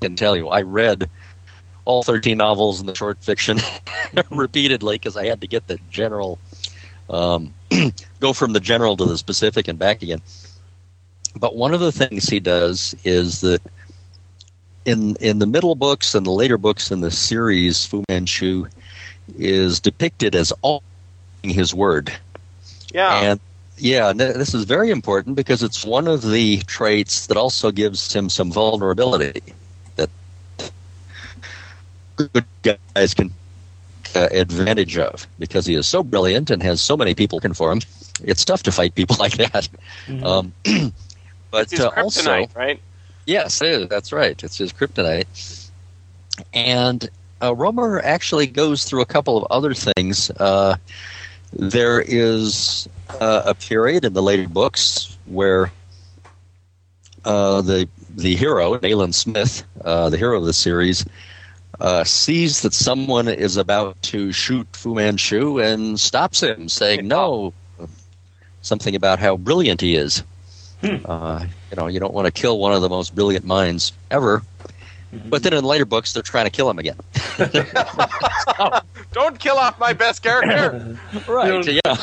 I can tell you I read all 13 novels and the short fiction repeatedly because I had to get the general um, go from the general to the specific and back again. But one of the things he does is that in in the middle books and the later books in the series Fu Manchu is depicted as all his word. Yeah. and yeah, this is very important because it's one of the traits that also gives him some vulnerability good guys can uh, advantage of because he is so brilliant and has so many people working for him. It's tough to fight people like that. Mhm. Um, but it's his uh, also, right? Yes, it is. that's right. It's his kryptonite. And uh, Rohmer actually goes through a couple of other things. Uh, there is uh, a period in the later books where uh, the the hero, Nayland Smith, uh, the hero of the series, uh, sees that someone is about to shoot Fu Manchu and stops him, saying, "No." Something about how brilliant he is. Hmm. Uh, you know, you don't want to kill one of the most brilliant minds ever. Mm-hmm. But then in later books, they're trying to kill him again. Don't kill off my best character. Right? You Yeah.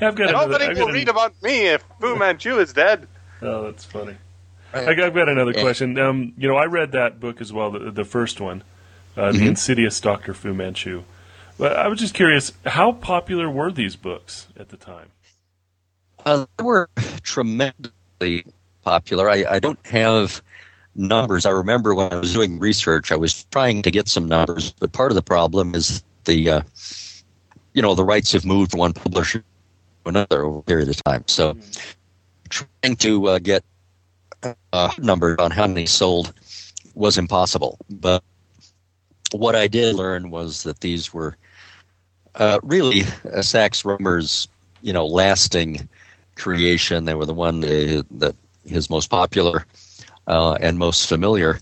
I've got Nobody another, I've will got read an- about me if Fu Manchu is dead. Oh, that's funny. Right. I got- I've got another Yeah. question. Um, you know, I read that book as well, the, the first one, uh, The Mhm. Insidious Doctor Fu Manchu. But I was just curious, how popular were these books at the time? Uh, they were tremendously popular. I, I don't have numbers. I remember when I was doing research, I was trying to get some numbers, but part of the problem is the, uh, you know, the rights have moved from one publisher to another over a period of time. So trying to uh, get a number on how many sold was impossible. But what I did learn was that these were uh, really uh, Sax Rohmer's, you know, lasting creation. They were the one uh, that his most popular uh, and most familiar.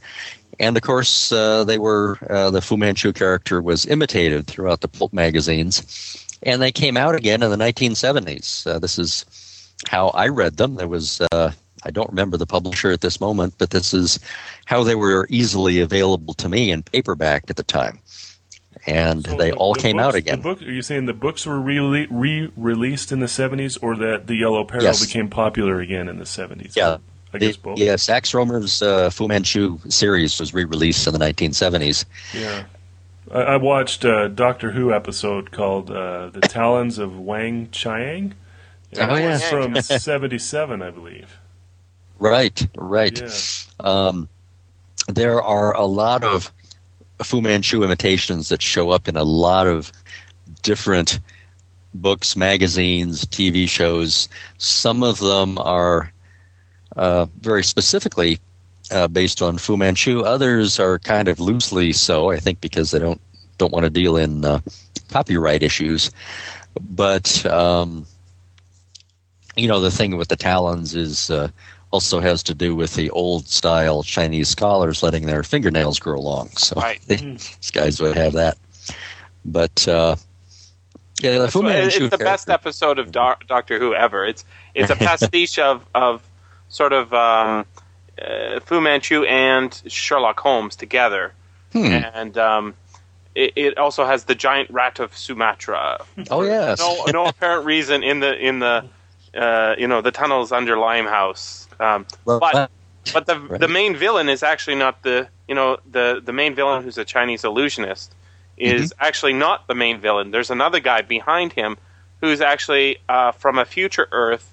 And of course, uh, they were uh, the Fu Manchu character was imitated throughout the pulp magazines, and they came out again in the 1970s. Uh, this is how I read them. There was I don't remember the publisher at this moment, but this is how they were easily available to me in paperback at the time. And So they the- all the came books- out again. The book, are you saying the books were re re-released in the 70s or that the Yellow Peril Yes. became popular again in the 70s? Yeah. I guess both. yeah, Sax Rohmer's uh, Fu Manchu series was re-released in the 1970s. Yeah. I, I watched a Doctor Who episode called uh, The Talons of Weng Chiang. Oh, yeah. From 77, I believe. Right, right. Yeah. Um, there are a lot of Fu Manchu imitations that show up in a lot of different books, magazines, TV shows. Some of them are uh, very specifically uh, based on Fu Manchu. Others are kind of loosely so. I think because they don't don't want to deal in uh, copyright issues. But um, you know, the thing with the talons is uh, also has to do with the old style Chinese scholars letting their fingernails grow long. So Right. these guys would have that. But uh, yeah, the Fu Manchu it's the best episode of Doc- Doctor Who ever. It's it's a pastiche of of sort of um, uh, Fu Manchu and Sherlock Holmes together, Hmm. and um, it, it also has the giant rat of Sumatra. Oh yes. No no apparent reason in the in the uh, you know the tunnels under Limehouse. Um, Well, but- but the Right. the main villain is actually not the you know the the main villain who's a Chinese illusionist is Mm-hmm. actually not the main villain. There's another guy behind him who's actually uh, from a future Earth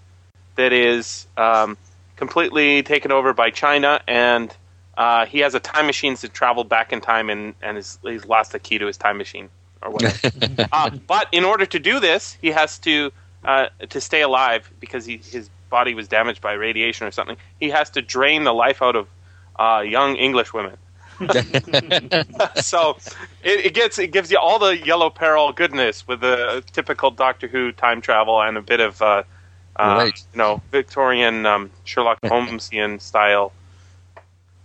that is um, completely taken over by China, and uh, he has a time machine to travel back in time, and and is, he's lost the key to his time machine or whatever. uh, but in order to do this, he has to uh, to stay alive because he, his body was damaged by radiation or something. He has to drain the life out of uh, young English women. so it, it gets it gives you all the yellow peril goodness with the typical Doctor Who time travel and a bit of uh, uh, Right. you know Victorian um, Sherlock Holmesian style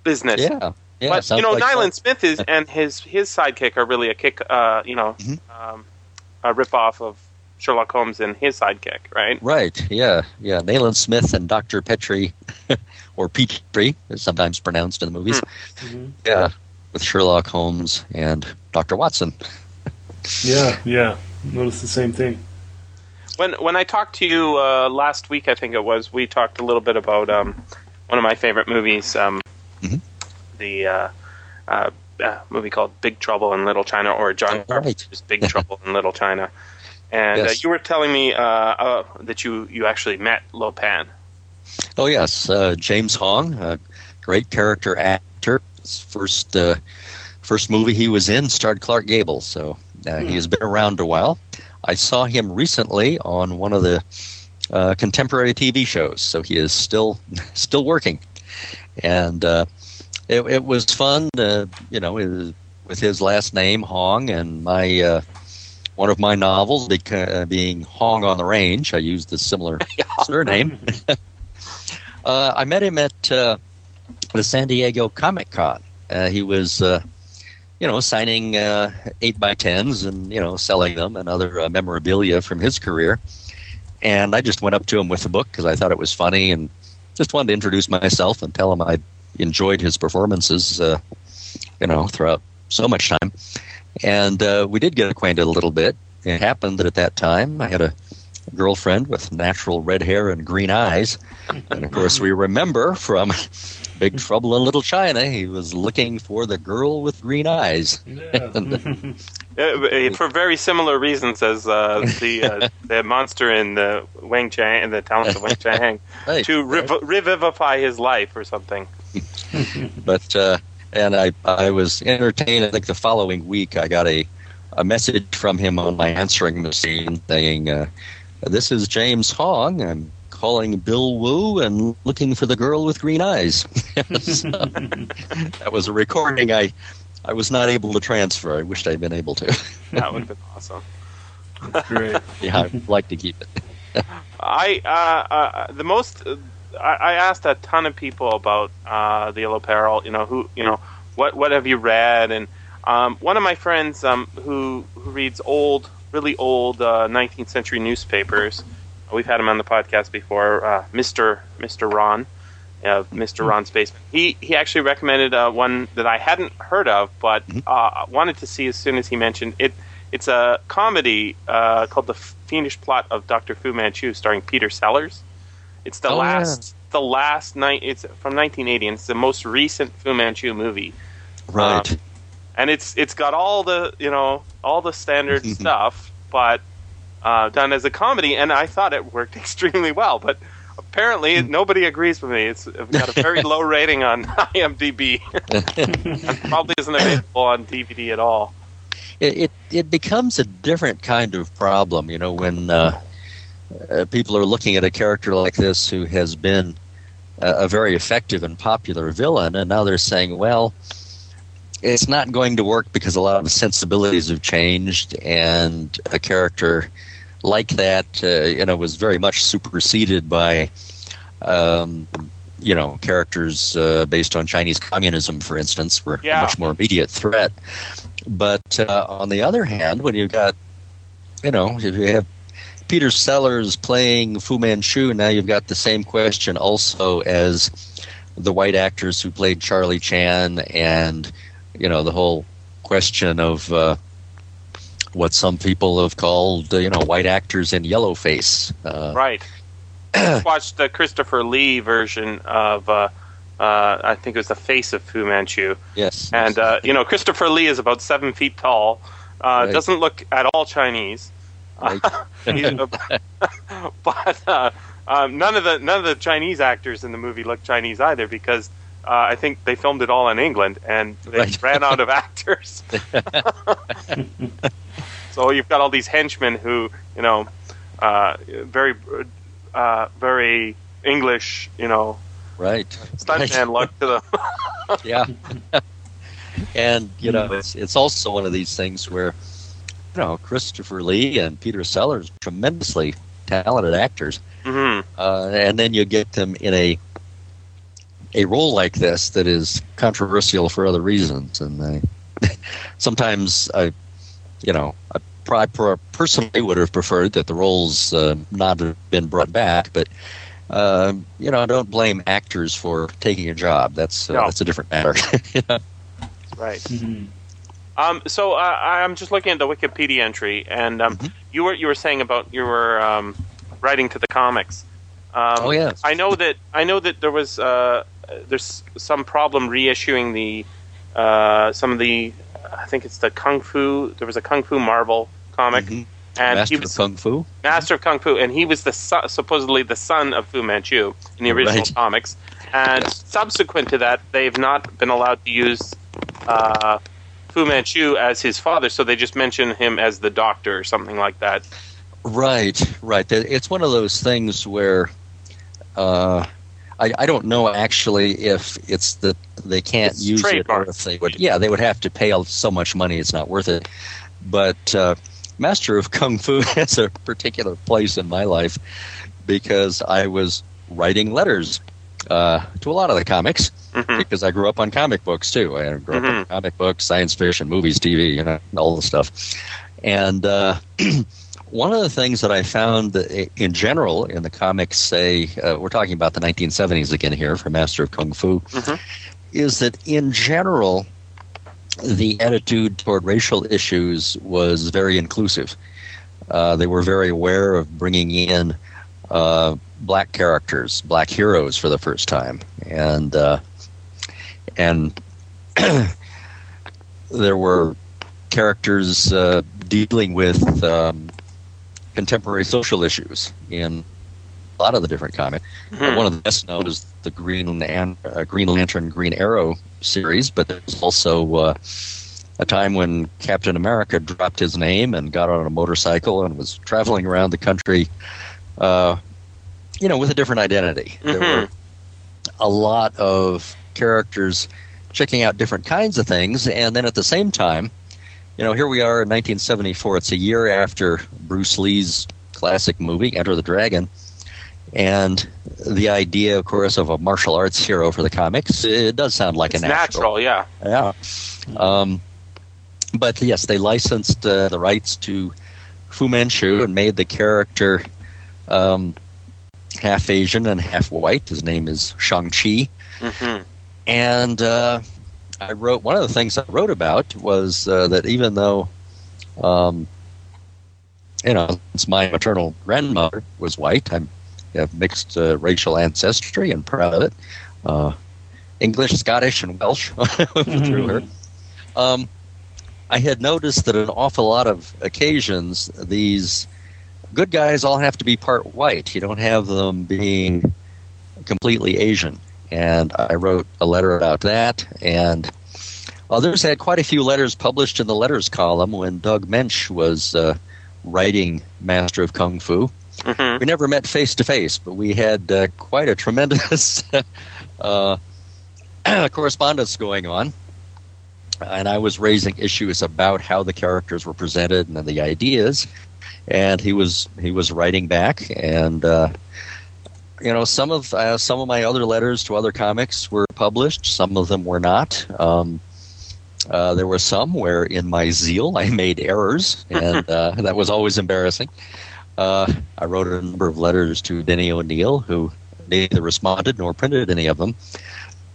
business. yeah. Yeah, but you know, like. Smith is and his his sidekick are really a kick. Uh, you know, Mhm. um, a rip off of Sherlock Holmes and his sidekick, right? Right. Yeah. Yeah. Nayland Smith and Dr. Petrie, or Petrie, is sometimes pronounced in the movies. Mhm. Yeah. With Sherlock Holmes and Dr. Watson. Yeah, yeah. Notice the same thing. When when I talked to you uh, last week, I think it was, we talked a little bit about um, one of my favorite movies, um, Mhm. the uh, uh, uh, movie called Big Trouble in Little China, or John Oh, right. Carpenter's Big Trouble in Little China. And uh, you were telling me uh, uh, that you, you actually met Lo Lopan. Oh yes, uh, James Hong, a great character actor. His first uh, first movie he was in starred Clark Gable, so uh, he has been around a while. I saw him recently on one of the uh, contemporary TV shows, so he is still still working, and uh, it, it was fun. Uh, you know, with his last name Hong and my. One of my novels beca- uh, being Hong on the Range, I used a similar surname. Uh, I met him at uh, the San Diego Comic Con. Uh, he was, uh, you know, signing uh, eight by tens and you know selling them and other uh, memorabilia from his career. And I just went up to him with the book because I thought it was funny and just wanted to introduce myself and tell him I enjoyed his performances, uh, you know, throughout so much time. And uh, we did get acquainted a little bit. It happened that at that time I had a girlfriend with natural red hair and green eyes. And of course, we remember from Big Trouble in Little China, he was looking for the girl with green eyes. Yeah. Uh, uh, for very similar reasons as uh, the uh, the monster in the Weng Chiang and the Talons of Weng Chiang Right. to rev- revivify his life or something. But uh, and I I was entertained. I think the following week I got a a message from him on my answering machine saying, uh, "This is James Hong. I'm calling Bill Wu and looking for the girl with green eyes." So, that was a recording I I was not able to transfer. I wished I'd been able to. That would have been awesome. Great. yeah, I'd like to keep it. I uh, uh, the most uh, I, I asked a ton of people about uh, the Yellow Peril. You know who you know what what have you read? And um, one of my friends um, who who reads old, really old uh, 19th century newspapers. We've had him on the podcast before, uh, Mister Mister Ron. of Mr. Ron's Basement. He he actually recommended uh, one that I hadn't heard of, but uh, wanted to see as soon as he mentioned it. It's a comedy uh, called The Fiendish Plot of Doctor Fu Manchu, starring Peter Sellers. It's the Oh, yeah. last the last night. It's from 1980, and it's the most recent Fu Manchu movie Right. and it's it's got all the you know all the standard stuff, but uh, done as a comedy, and I thought it worked extremely well. But apparently, nobody agrees with me. It's got a very low rating on IMDb, and probably isn't available on DVD at all. it, it it becomes a different kind of problem, you know, when uh, uh, people are looking at a character like this who has been a, a very effective and popular villain, and now they're saying, well, it's not going to work because a lot of the sensibilities have changed, and a character like that, uh, you know, was very much superseded by. Um, you know, characters uh, based on Chinese communism, for instance, were Yeah. a much more immediate threat. But uh, on the other hand, when you've got, you know, if you have Peter Sellers playing Fu Manchu, now you've got the same question also as the white actors who played Charlie Chan, and you know the whole question of uh, what some people have called, uh, you know, white actors in yellow face. Uh, Right. I watched the Christopher Lee version of. Uh, uh, I think it was the face of Fu Manchu, Yes, and uh, you know Christopher Lee is about seven feet tall. Uh, Right. Doesn't look at all Chinese. Right. But uh, um, none of the none of the Chinese actors in the movie look Chinese either because uh, I think they filmed it all in England and they Right. ran out of actors. so you've got all these henchmen who you know uh, very uh, very English you know right. stuntman look to them. yeah. and you know, it's it's also one of these things where you know Christopher Lee and Peter Sellers, tremendously talented actors, hmm uh, and then you get them in a a role like this that is controversial for other reasons, and I, sometimes I, you know, I pri- personally would have preferred that the roles uh, not have been brought back, but. Uh, you know, I don't blame actors for taking a job. That's uh, No. that's a different matter. You know? Right. Mhm. Um, so uh, I'm just looking at the Wikipedia entry, and um, Mhm. you were you were saying about you were um, writing to the comics. Um, Oh, yes. I know that I know that there was uh, there's some problem reissuing the uh, some of the I think it's the Kung Fu. There was a Kung Fu Marvel comic, Mhm. and Master he of was Kung Fu. Master of Kung Fu, and he was the son, supposedly the son of Fu Manchu in the original Right. comics. And subsequent to that, they've not been allowed to use uh, Fu Manchu as his father, so they just mention him as the doctor or something like that. Right, right. It's one of those things where uh, I, I don't know actually if it's that they can't It's use it or if they would. Yeah, they would have to pay so much money; it's not worth it. But uh, Master of Kung Fu has a particular place in my life because I was writing letters uh, to a lot of the comics hmm because I grew up on comic books too. I grew up on Mhm. comic books, science fiction, movies, TV, you know, all the stuff. And uh, one of the things that I found in general in the comics, say, uh, we're talking about the 1970s again here for Master of Kung Fu, Mhm. is that in general, the attitude toward racial issues was very inclusive. Uh, they were very aware of bringing in uh, black characters, black heroes for the first time, and uh, and there were characters uh, dealing with um, contemporary social issues in a lot of the different comics. Mhm. One of the best known is the Green Lan- uh, Green Lantern, Green Arrow series, but there's also uh, a time when Captain America dropped his name and got on a motorcycle and was traveling around the country, uh, you know, with a different identity. There Mhm. were a lot of characters checking out different kinds of things, and then at the same time, you know, here we are in 1974. It's a year after Bruce Lee's classic movie, Enter the Dragon. And the idea, of course, of a martial arts hero for the comics, it does sound like It's a natural. natural, yeah. Yeah. Um, but yes, they licensed uh, the rights to Fu Manchu and made the character um, half Asian and half white. His name is Shang Chi, hmm and uh, I wrote one of the things I wrote about was uh, that even though, um, you know, since my maternal grandmother was white, I'm I have mixed uh, racial ancestry and proud of it. Uh, English, Scottish, and Welsh through her. Um, I had noticed that an awful lot of occasions these good guys all have to be part white. You don't have them being completely Asian. And I wrote a letter about that. And others had quite a few letters published in the letters column when Doug Moench was uh, writing Master of Kung Fu. hmm We never met face to face, but we had uh, quite a tremendous uh, correspondence going on. And I was raising issues about how the characters were presented and the ideas, and he was he was writing back. And uh, you know, some of uh, some of my other letters to other comics were published. Some of them were not. Um, uh, there were some where, in my zeal, I made errors, and uh, that was always embarrassing. Uh, I wrote a number of letters to Denny O'Neil, who neither responded nor printed any of them.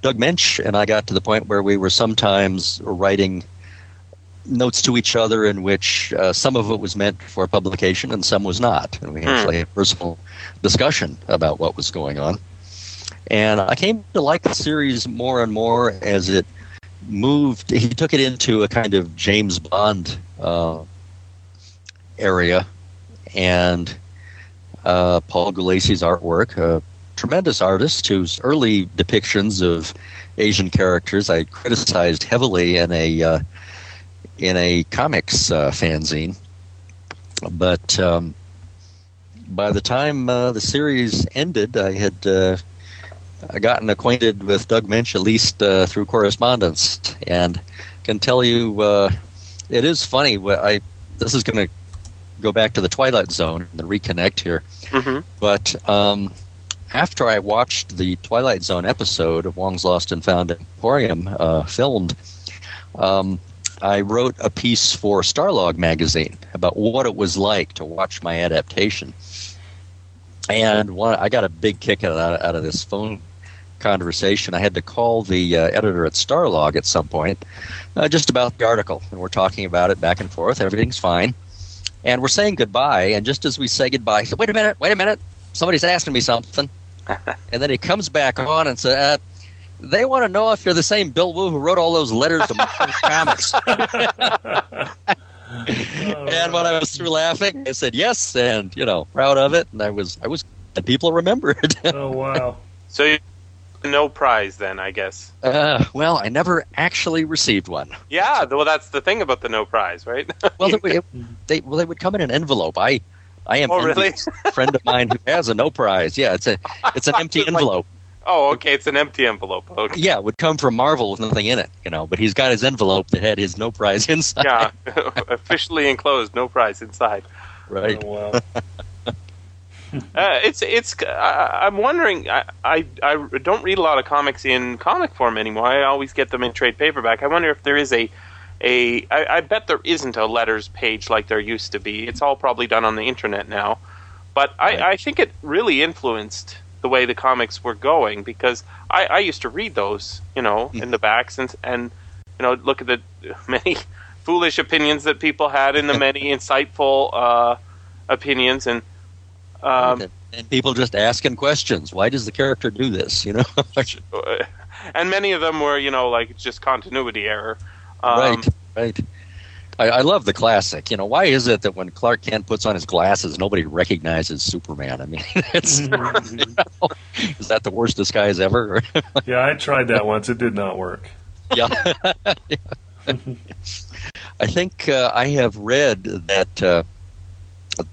Doug Moench and I got to the point where we were sometimes writing notes to each other in which uh, some of it was meant for publication and some was not. And we Hmm. actually had a personal discussion about what was going on. And I came to like the series more and more as it moved. He took it into a kind of James Bond uh, area, and uh, Paul Gulacy's artwork, a tremendous artist whose early depictions of Asian characters I criticized heavily in a uh, in a comics uh, fanzine, but. Um, by the time uh, the series ended, I had uh, gotten acquainted with Doug Moench at least uh, through correspondence, and can tell you uh, it is funny. I this is going to go back to the Twilight Zone and reconnect here, hmm but um, after I watched the Twilight Zone episode of Wong's Lost and Found Emporium uh, filmed. Um, I wrote a piece for Starlog magazine about what it was like to watch my adaptation. And one, I got a big kick out of, out of this phone conversation. I had to call the uh, editor at Starlog at some point uh, just about the article. And we're talking about it back and forth. Everything's fine. And we're saying goodbye. And just as we say goodbye, he said, Wait a minute, wait a minute. Somebody's asking me something. and then he comes back on and says, uh, they want to know if you're the same Bill Wu who wrote all those letters to Marvel Comics. and when I was through laughing, I said yes, and you know, proud of it. And I was, I was, and people remembered. oh wow. So you, no prize then, I guess. uh, well, I never actually received one. Yeah, well, that's the thing about the no prize, right? Well, they, they, well, they would come in an envelope. I, I am Oh, really? a friend of mine who has a no prize. Yeah, it's a, it's an empty envelope. Oh, okay, it's an empty envelope. Okay. Yeah, it would come from Marvel with nothing in it, you know. But he's got his envelope that had his no prize inside. Yeah, officially enclosed, no prize inside. Right. Oh, wow. Uh, it's it's. I, I'm wondering. I, I I don't read a lot of comics in comic form anymore. I always get them in trade paperback. I wonder if there is a a. I, I bet there isn't a letters page like there used to be. It's all probably done on the internet now. But Right. I, I think it really influenced the way the comics were going because I, I used to read those, you know, in the backs and and you know look at the many foolish opinions that people had and the many insightful uh, opinions and. Um, and, and people just asking questions. Why does the character do this? You know. And many of them were, you know, like just continuity error. Um, right. Right. I, I love the classic. You know, why is it that when Clark Kent puts on his glasses, nobody recognizes Superman? I mean, it's, you know, is that the worst disguise ever? yeah, I tried that once. It did not work. yeah. I think uh, I have read that uh,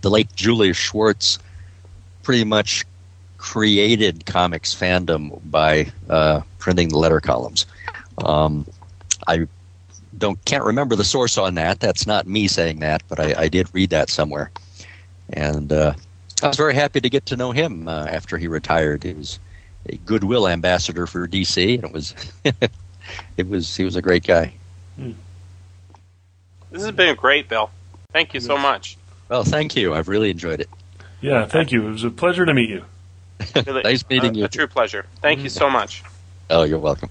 the late Julius Schwartz pretty much created comics fandom by uh, printing the letter columns. Um, I don't can't remember the source on that. That's not me saying that, but I, I did read that somewhere, and uh, I was very happy to get to know him uh, after he retired. He was a goodwill ambassador for DC, and it was it was he was a great guy. This has been great, Bill. Thank you so much. Well, thank you. I've really enjoyed it. Yeah, thank you. It was a pleasure to meet you. Nice meeting a, you. A true pleasure. Thank you so much. Oh, you're welcome.